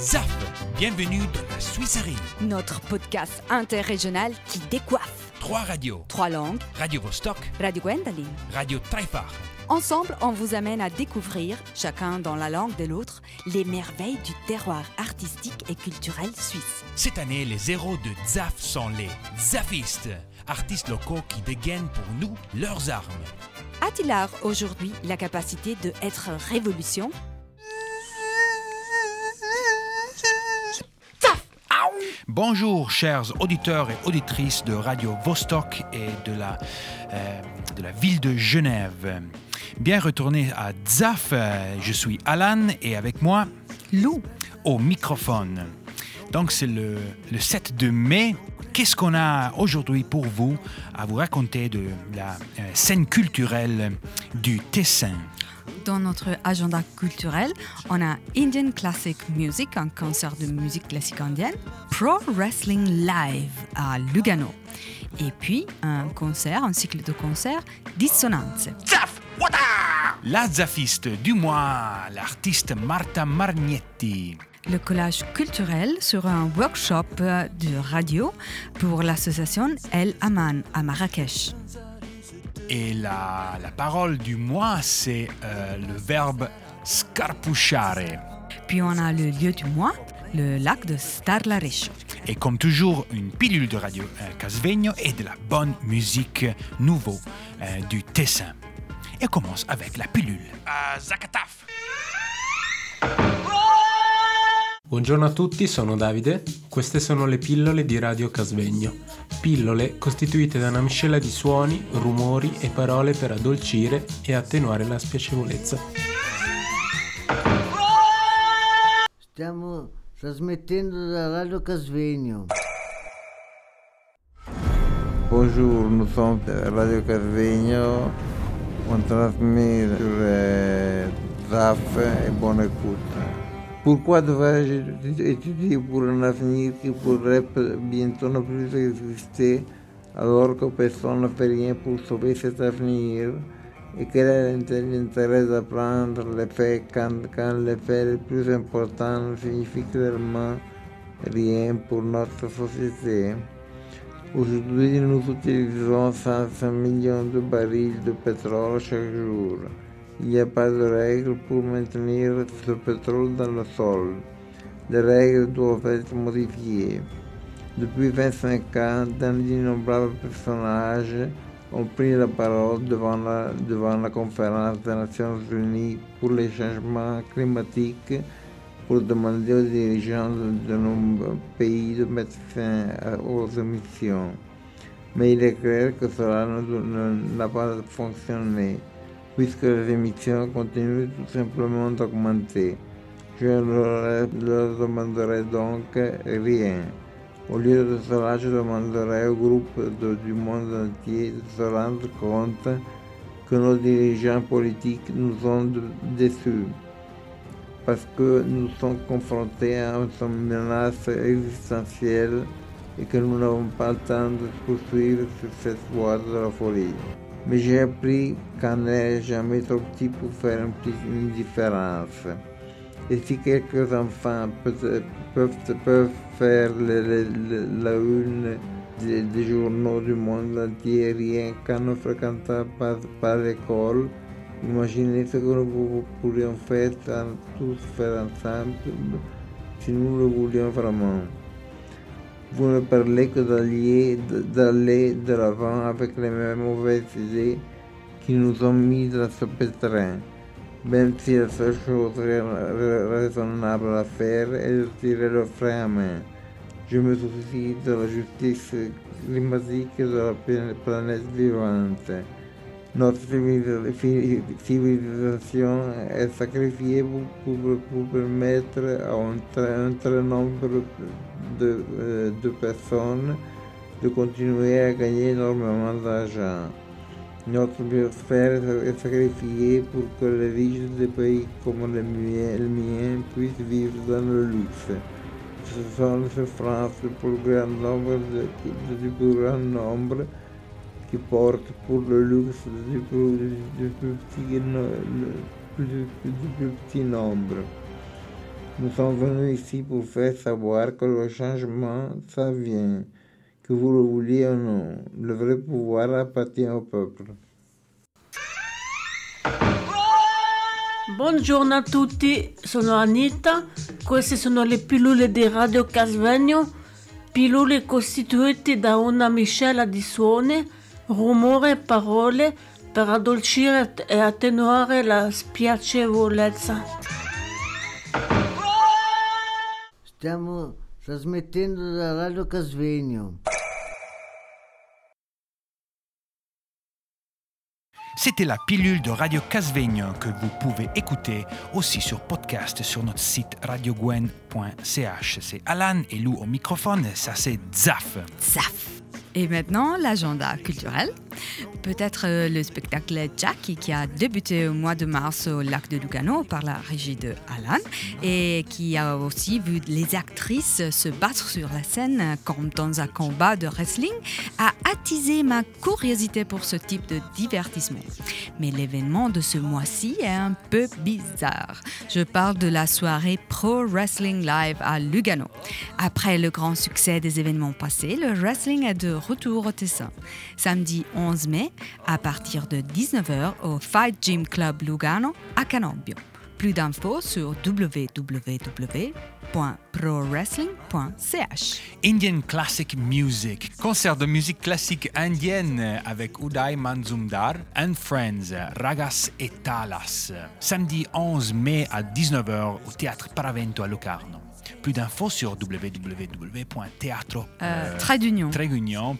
ZAF, bienvenue dans la Suisserie. Notre podcast interrégional qui décoiffe. Trois radios. Trois langues. Radio Vostok, Radio Gwendoline. Radio Taifar. Ensemble, on vous amène à découvrir, chacun dans la langue de l'autre, les merveilles du terroir artistique et culturel suisse. Cette année, les héros de ZAF sont les Zafistes, artistes locaux qui dégainent pour nous leurs armes. A-t-il aujourd'hui la capacité de être révolution? Bonjour, chers auditeurs et auditrices de Radio Vostok et de la, euh, ville de Genève. Bien retourné à ZAF, euh, je suis Alan et avec moi, Lou. au microphone. Donc c'est le, le 7 de mai. Qu'est-ce qu'on a aujourd'hui pour vous à vous raconter de la euh, scène culturelle du Tessin? Dans notre agenda culturel, on a Indian Classic Music, un concert de musique classique indienne, Pro Wrestling Live à Lugano, et puis un concert, un cycle de concerts Dissonance. La Zafiste du mois, l'artiste Marta Margnetti. Le collage culturel sera un workshop euh, de radio pour l'association El Aman à Marrakech. Et la, la parole du mois, c'est euh, le verbe scarpuchare. Puis on a le lieu du mois, le lac de Starlariscio. Et comme toujours, une pilule de radio euh, Casvegno et de la bonne musique nouveau euh, du Tessin. Et on commence avec la pilule. Euh, Zakataf. Buongiorno a tutti, sono Davide. Queste sono le pillole di Radio Casvegno. Pillole costituite da una miscela di suoni, rumori e parole per addolcire e attenuare la spiacevolezza. Stiamo trasmettendo da Radio Casvegno. Sommes à Radio Carvegno. On transmet sur euh, ZAF et bonne écoute. Pourquoi devrais-je étudier pour un avenir qui pourrait bientôt ne plus exister alors que personne ne fait rien pour sauver cet avenir Et quel est l'intérêt d'apprendre les faits quand, quand les faits les plus importants ne signifient clairement rien pour notre société Aujourd'hui, nous utilisons 500 millions de barils de pétrole chaque jour. Il n'y a pas de règles pour maintenir ce pétrole dans le sol. Les règles doivent être modifiées. Depuis 25 ans, d'innombrables personnages ont pris la parole devant la, devant la conférence des Nations Unies pour les changements climatiques pour demander aux dirigeants de, nos pays de mettre fin aux émissions. Mais il est clair que cela n'a pas fonctionné, puisque les émissions continuent tout simplement d'augmenter. Je leur, leur demanderai donc rien. Au lieu de cela, je demanderai au groupe de- du monde entier de se rendre compte que nos dirigeants politiques nous ont déçus parce que nous sommes confrontés à une menace existentielle et que nous n'avons pas le temps de poursuivre sur cette voie de la folie. Mais n'est jamais trop pour faire une différence. Et si quelques enfants peut- peuvent, peuvent faire la une des, des journaux du monde entier rien qu'en ne fréquentant pas, pas l'école, Imaginez ce que nous pourrions faire tous faire ensemble si nous le voulions vraiment. Vous ne parlez que d'aller de l'avant avec les mauvaises idées qui nous ont mis dans ce pétrin. Même si la seule chose ra- ra- raisonnable à faire est de tirer le frein à main. Je me soucie de la justice climatique de la pla- planète vivante. Notre civil- fi- civilisation est sacrifiée pour, pour- pour permettre à un très, un très nombre de, euh, de personnes de continuer à gagner énormément d'argent. Notre biosphère est sacrifiée pour que les riches des pays comme le mien, le mien puissent vivre dans le luxe. Ce sont les souffrances du plus grand nombre, de- du plus grand nombre qui porte pour le luxe du plus, plus plus petit nombre. Nous sommes venus ici pour faire savoir que le changement, ça vient. Que vous le vouliez ou non, le vrai pouvoir appartient au peuple. Buongiorno a tutti, sono Anita, queste sono le pillole di Radio Casvegno, pillole costituite da una miscela di suoni, rumore e parole per addolcire e attenuare la spiacevolezza. Stiamo trasmettendo da Radio Casvegno. C'était la pilule de Radio Casvegno que vous pouvez écouter aussi sur podcast sur notre site radiogwen.ch. C'est Alan et Lou au microphone, ça c'est Zaf. Zaf. Et maintenant, l'agenda culturel. Peut-être euh, le spectacle Jackie qui a débuté au mois de mars au lac de Lugano par la régie de Alan et qui a aussi vu les actrices se battre sur la scène comme dans un combat de wrestling a attisé ma curiosité pour ce type de divertissement. Mais l'événement de ce mois-ci est un peu bizarre. Je parle de la soirée Pro Wrestling Live à Lugano. Après le grand succès des événements passés, le wrestling est de retour au Tessin. Samedi 11 mai, à partir de 19h au Fight Gym Club Lugano à Canobbio. Plus d'infos sur www.prowrestling.ch. Indian Classic Music, concert de musique classique indienne avec Uday Manzumdar and Friends, Ragas et Talas. Samedi 11 mai à 19h au théâtre Paravento à Locarno. Plus d'infos sur www.teatro Euh,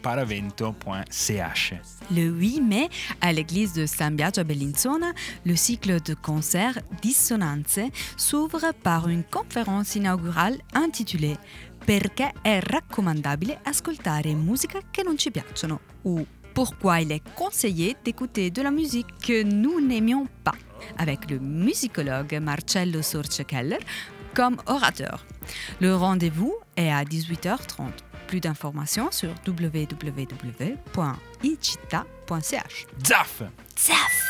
paravento.ch. Le 8 mai, à l'église de San Biagio a Bellinzona, le cycle de concerts Dissonanze s'ouvre par une conférence inaugurale intitulée Perché è raccomandabile ascoltare musica che non ci piacciono? Ou Pourquoi il est conseillé d'écouter de la musique que nous n'aimions pas? Avec le musicologue Marcello Sorce-Keller comme orateur. Le rendez-vous est à 18h30. Plus d'informations sur www.icitta.ch. Zaf Zaf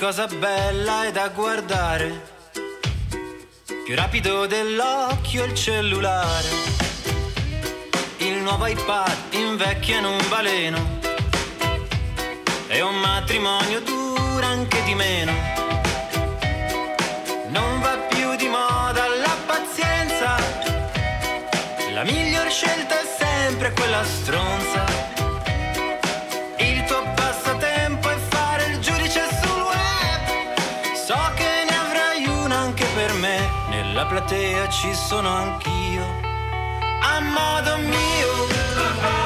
cosa bella è da guardare, più rapido dell'occhio il cellulare. Il nuovo iPad invecchia in un baleno e un matrimonio dura anche di meno. Non va più di moda la pazienza, la miglior scelta è sempre quella stronza. Platea ci sono anch'io. A modo mio.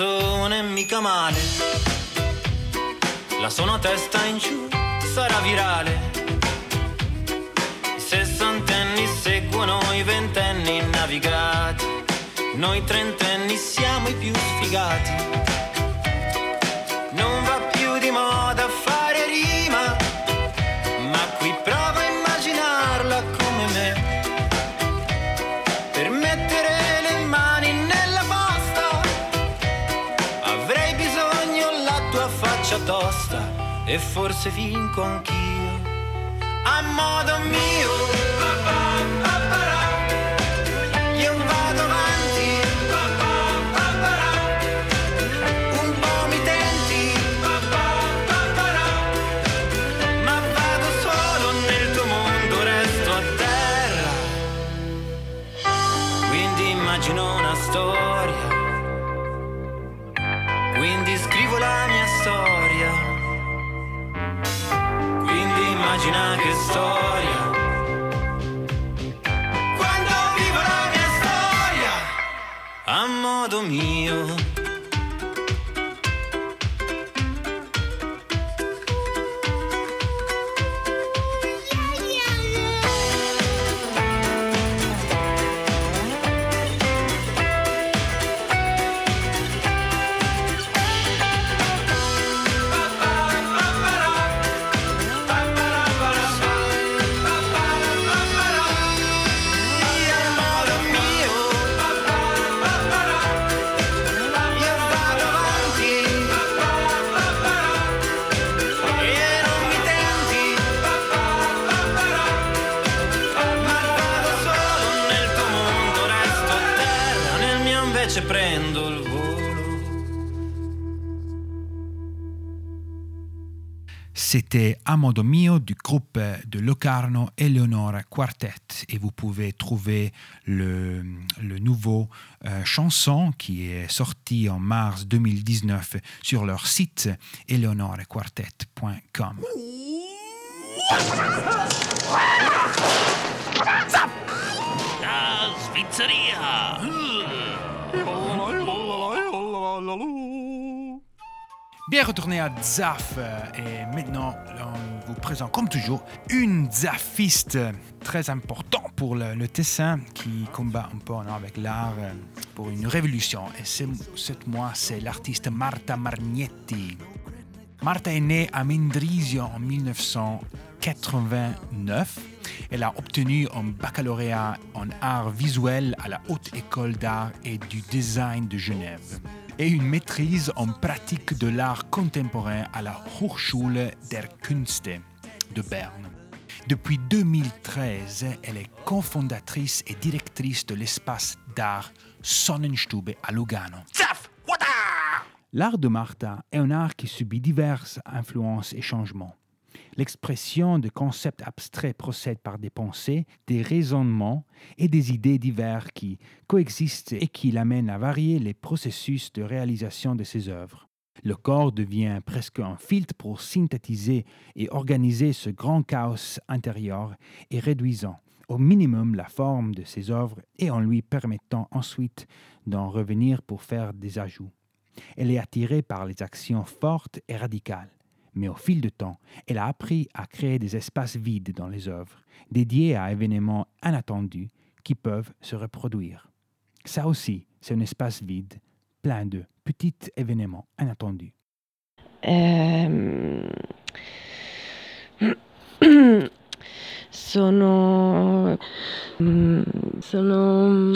Canzone mica male. La suono a testa in giù, sarà virale. I sessantenni seguono i ventenni navigati. Noi trentenni siamo i più sfigati. Faccia tosta e forse vinco anch'io a modo mio. C'était Amodo Mio du groupe de Locarno Eleonora Quartet et vous pouvez trouver le, le nouveau euh, chanson qui est sorti en mars 2019 sur leur site eleonoraquartet.com. La Svizzera! Bien retourné à Zaf euh, et maintenant on vous présente comme toujours une Zafiste très important pour le, le Tessin qui combat un peu avec l'art euh, pour une révolution et ce, cette mois c'est l'artiste Marta Margnetti. Marta est née à Mendrisio en 1989. Elle a obtenu un baccalauréat en art visuel à la Haute École d'art et du design de Genève et une maîtrise en pratique de l'art contemporain à la Hochschule der Künste de Berne. Depuis 2013, elle est cofondatrice et directrice de l'espace d'art Sonnenstube à Lugano. L'art de Martha est un art qui subit diverses influences et changements. L'expression de concepts abstraits procède par des pensées, des raisonnements et des idées divers qui coexistent et qui l'amènent à varier les processus de réalisation de ses œuvres. Le corps devient presque un filtre pour synthétiser et organiser ce grand chaos intérieur et réduisant au minimum la forme de ses œuvres et en lui permettant ensuite d'en revenir pour faire des ajouts. Elle est attirée par les actions fortes et radicales. Mais au fil du temps, elle a appris à créer des espaces vides dans les œuvres, dédiés à événements inattendus qui peuvent se reproduire. Ça aussi, c'est un espace vide, plein de petits événements inattendus. Ehm, sono mm, sono mm,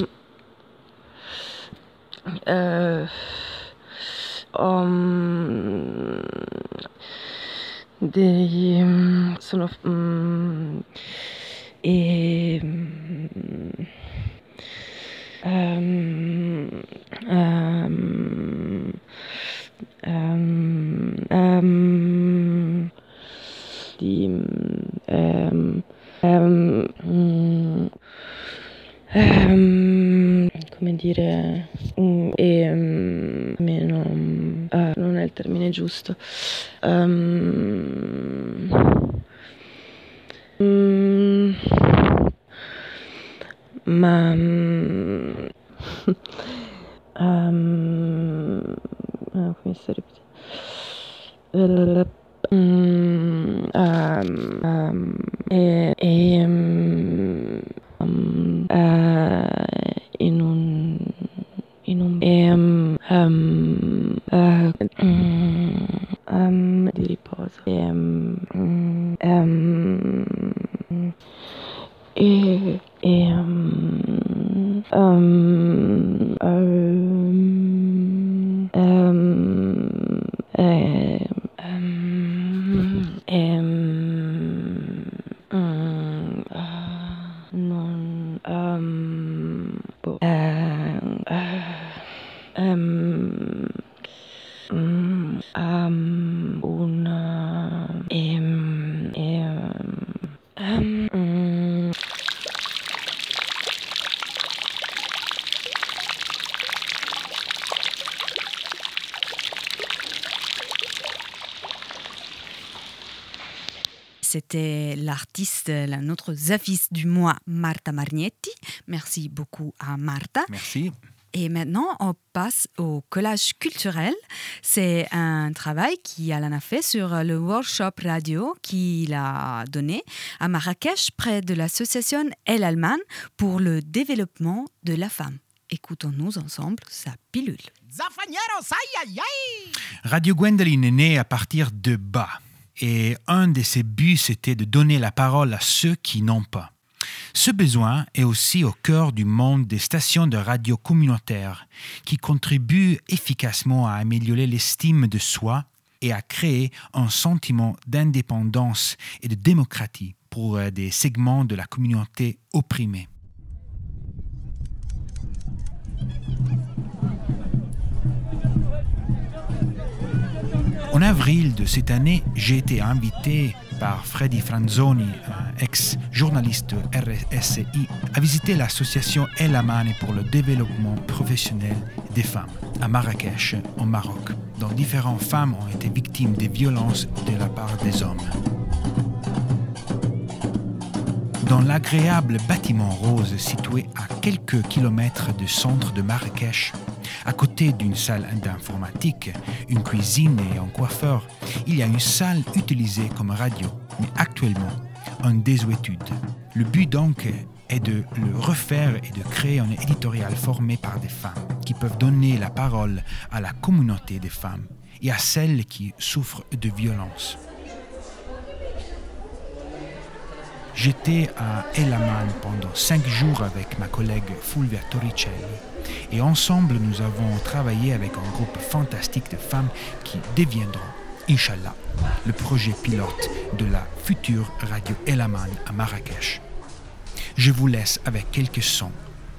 dei, mm, sono, mm, e, um, um, um, di, mm, ehm, ehm, mm, ehm, come dire, e, termine giusto. Um, um, ma um, ah, come sto ripetendo? Um, um, um, e, c'était l'artiste, la notre zafis du mois, Marta Marnietti. Merci beaucoup à Marta. Merci. Et maintenant, on passe au collage culturel. C'est un travail qu'Alan a fait sur le workshop radio qu'il a donné à Marrakech près de l'association El Alman pour le développement de la femme. Écoutons-nous ensemble sa pilule. Radio Gwendoline est née à partir de bas. Et un de ses buts, c'était de donner la parole à ceux qui n'ont pas. Ce besoin est aussi au cœur du monde des stations de radio communautaires qui contribuent efficacement à améliorer l'estime de soi et à créer un sentiment d'indépendance et de démocratie pour euh, des segments de la communauté opprimée. En avril de cette année, j'ai été invité par Freddy Franzoni, ex-journaliste RSI, à visiter l'association El Amane pour le développement professionnel des femmes à Marrakech, au Maroc, dont différentes femmes ont été victimes des violences de la part des hommes. Dans l'agréable bâtiment rose situé à quelques kilomètres du centre de Marrakech, à côté d'une salle d'informatique, une cuisine et un coiffeur, il y a une salle utilisée comme radio, mais actuellement en désuétude. Le but donc est de le refaire et de créer un éditorial formé par des femmes qui peuvent donner la parole à la communauté des femmes et à celles qui souffrent de violences. J'étais à Elaman pendant cinq jours avec ma collègue Fulvia Torricelli et ensemble nous avons travaillé avec un groupe fantastique de femmes qui deviendront, Inch'Allah, le projet pilote de la future radio Elaman à Marrakech. Je vous laisse avec quelques sons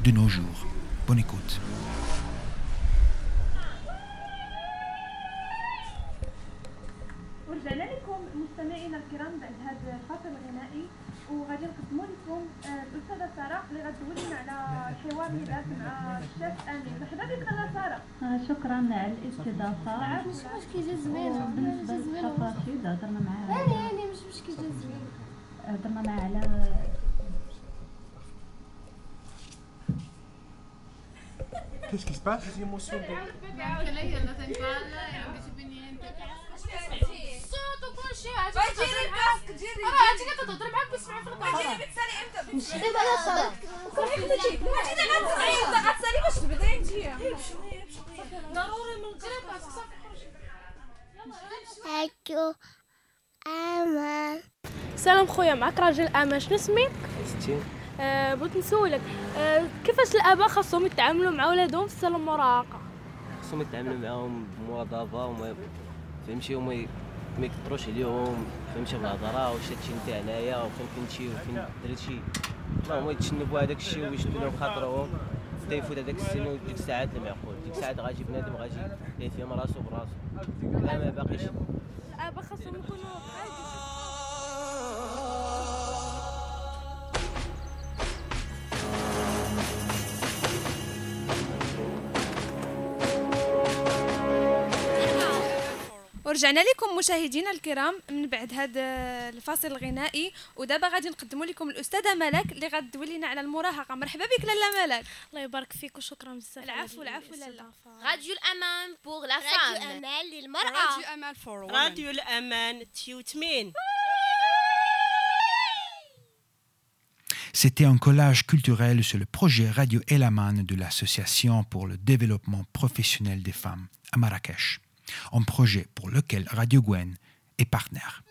de nos jours. Bonne écoute. مش كيجي زوين بالنسبة للتقاصيد هضرنا معاه يعني يعني مش مش كيجي زوين هضرنا معاه على Qu'est-ce qui se passe? Les émotions. آه، جيري كتهضر معاك بسمع في القاعده جيري بتسالي إمتى مش دابا أنا صراحة وكل حاجة تجيب هاكو أمان سلام خويا معك راجل أمان شنو سميت؟ ستين آه بغيت نسولك آه كيفاش الآباء خاصهم يتعاملوا مع ولادهم في سن المراهقه خصهم يتعاملوا معاهم بمواظبه وما فهمتي؟ وما ما يكثروش عليهم فهمتي؟ بالهضره واش هادشي نتاع هنايا وفين كنتي وفين درت شي. لا هما يتجنبوا هذاك الشيء ويشدوا لهم خاطرهم. حتى يفوت هذاك السن وديك الساعات المعقول ديك الساعات غاجي بنادم غاجي يفهم راسو براسو. لا ما باقيش. الاباء خاصهم يكونوا بحال ورجعنا لكم مشاهدينا الكرام من بعد هذا الفاصل الغنائي ودابا غادي نقدموا لكم الأستاذة ملك اللي غتدوي لنا على المراهقة. مرحبا بك لاله ملك. الله يبارك فيك وشكرا بزاف العفو العفو لاله راديو الأمان بوغ لا راديو فام أمان للمرأة. راديو أمان فور راديو الأمان تيوتمين C'était un collage culturel sur le projet Radio Elaman de l'Association pour le développement professionnel des femmes à Marrakech, un projet pour lequel Radio Gwen est partenaire.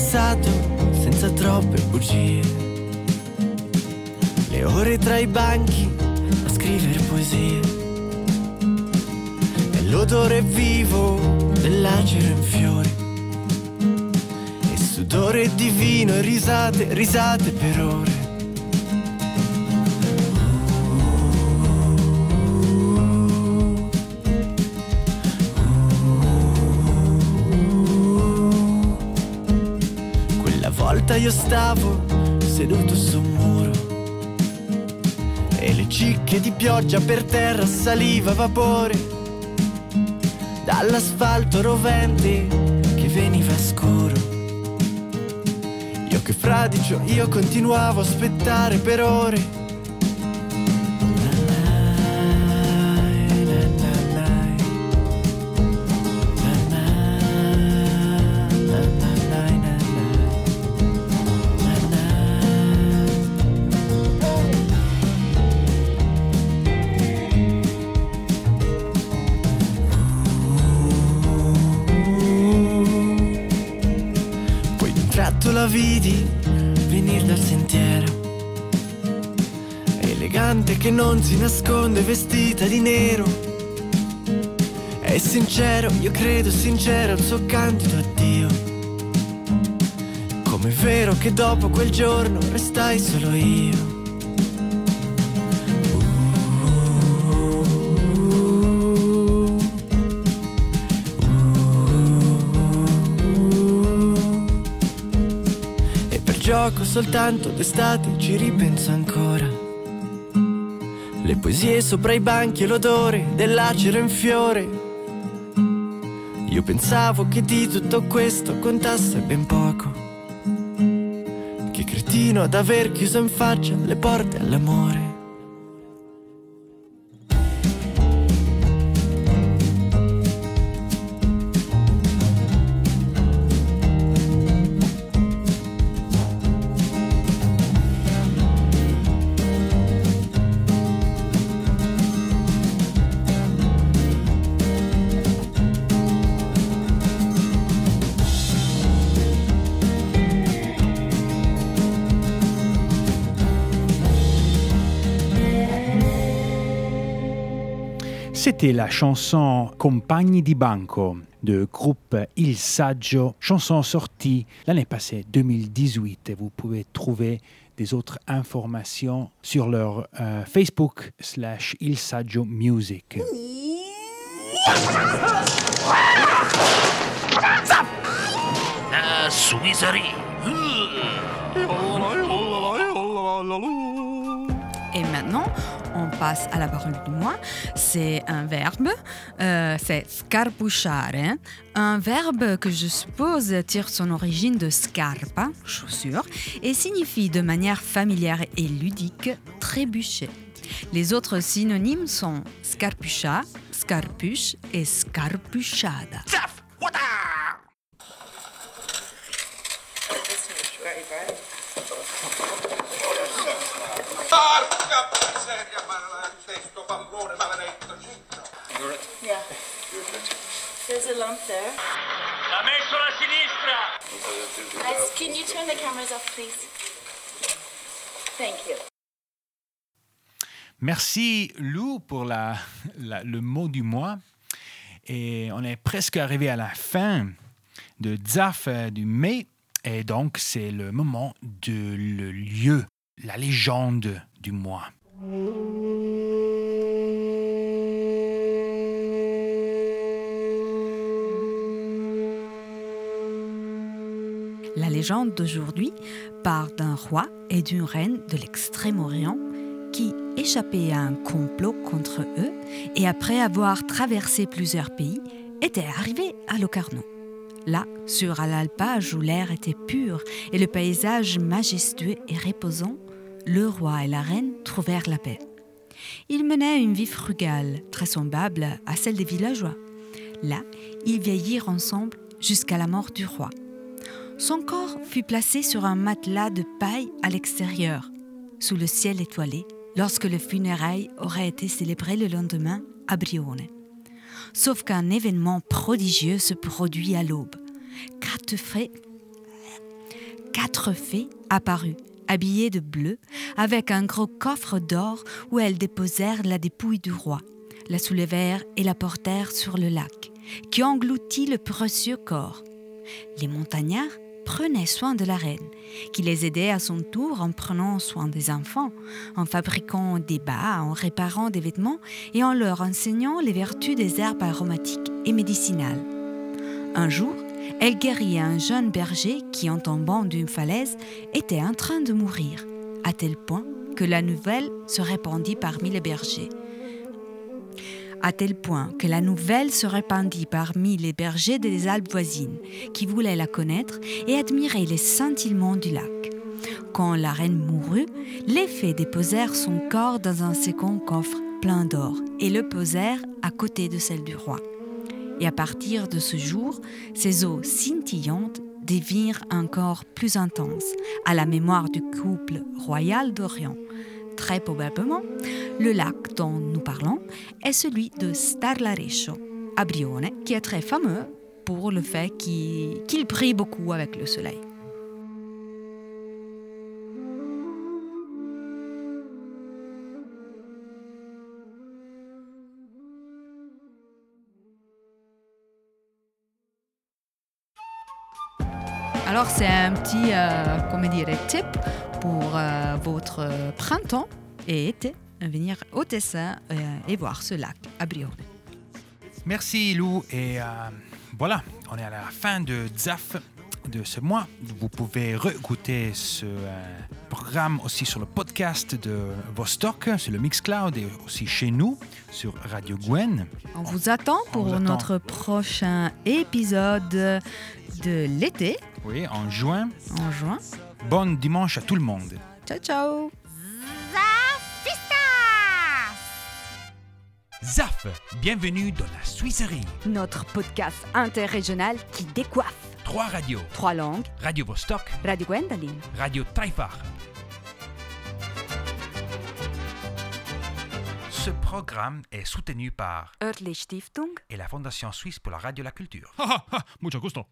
Passato senza troppe bugie. Le ore tra i banchi a scrivere poesie. E l'odore vivo dell'acero in fiori. E sudore divino e risate, risate per ore. Volta io stavo seduto su un muro e le cicche di pioggia per terra saliva vapore dall'asfalto rovente che veniva scuro. Io che fradicio, io continuavo a aspettare per ore. Vidi venire dal sentiero. Elegante che non si nasconde vestita di nero. È sincero, io credo sincero il suo candido addio. Com'è vero che dopo quel giorno restai solo io. Soltanto d'estate ci ripenso ancora. Le poesie sopra i banchi e l'odore dell'acero in fiore. Io pensavo che di tutto questo contasse ben poco. Che cretino ad aver chiuso in faccia le porte all'amore. C'était la chanson Compagni di Banco de groupe Il Saggio, chanson sortie l'année passée, 2018. Et vous pouvez trouver des autres informations sur leur euh, Facebook slash Il Saggio Music. La Suisserie. Et maintenant, on passe à la parole du mois. C'est un verbe, euh, c'est scarpuchare, un verbe que je suppose tire son origine de scarpa, chaussure, et signifie de manière familière et ludique trébucher. Les autres synonymes sont scarpucha, scarpuche et scarpuchada. There's a lump there. La sinistra. Guys, can you turn the cameras off, please? Thank you. Merci Lou pour la, la- le mot du mois. Et on est presque arrivé à la fin de Zaf euh, du mai. Et donc, c'est le moment de le lieu, la légende du mois. La légende d'aujourd'hui part d'un roi et d'une reine de l'Extrême-Orient qui, échappés à un complot contre eux et après avoir traversé plusieurs pays, étaient arrivés à Locarno. Là, sur un alpage où l'air était pur et le paysage majestueux et reposant, le roi et la reine trouvèrent la paix. Ils menaient une vie frugale, très semblable à celle des villageois. Là, ils vieillirent ensemble jusqu'à la mort du roi. Son corps fut placé sur un matelas de paille à l'extérieur, sous le ciel étoilé, lorsque le funérail aurait été célébré le lendemain à Brione. Sauf qu'un événement prodigieux se produit à l'aube. Quatre fées, quatre fées apparurent, habillées de bleu, avec un gros coffre d'or où elles déposèrent la dépouille du roi, la soulevèrent et la portèrent sur le lac, qui engloutit le précieux corps. Les montagnards prenaient soin de la reine, qui les aidait à son tour en prenant soin des enfants, en fabriquant des bas, en réparant des vêtements et en leur enseignant les vertus des herbes aromatiques et médicinales. Un jour, elle guérit un jeune berger qui, en tombant d'une falaise, était en train de mourir, à tel point que la nouvelle se répandit parmi les bergers. À tel point que la nouvelle se répandit parmi les bergers des Alpes voisines, qui voulaient la connaître et admirer les scintillements du lac. Quand la reine mourut, les fées déposèrent son corps dans un second coffre plein d'or et le posèrent à côté de celle du roi. Et à partir de ce jour, ces eaux scintillantes devinrent encore plus intenses à la mémoire du couple royal d'Orient. Très probablement, le lac dont nous parlons est celui de Starlarescio, à Brione, qui est très fameux pour le fait qu'il brille beaucoup avec le soleil. Alors c'est un petit, euh, comment dire, tip pour euh, votre printemps et été, venir au Tessin euh, et voir ce lac à Brione. Merci Lou et euh, voilà, on est à la fin de ZAF de ce mois. Vous pouvez réécouter ce euh, programme aussi sur le podcast de Vostok, sur le Mixcloud et aussi chez nous sur Radio Gwen. On vous attend pour vous attend. notre prochain épisode de l'été Oui, en juin. en juin. Bon dimanche à tout le monde. Ciao ciao ZAF, bienvenue dans la Suisserie. Notre podcast interrégional qui décoiffe. Trois radios. Trois langues. Radio Vostok, Radio Gwendoline. Radio Taifar. Ce programme est soutenu par Örtlich Stiftung. et la Fondation suisse pour la radio et la culture. Mucho gusto.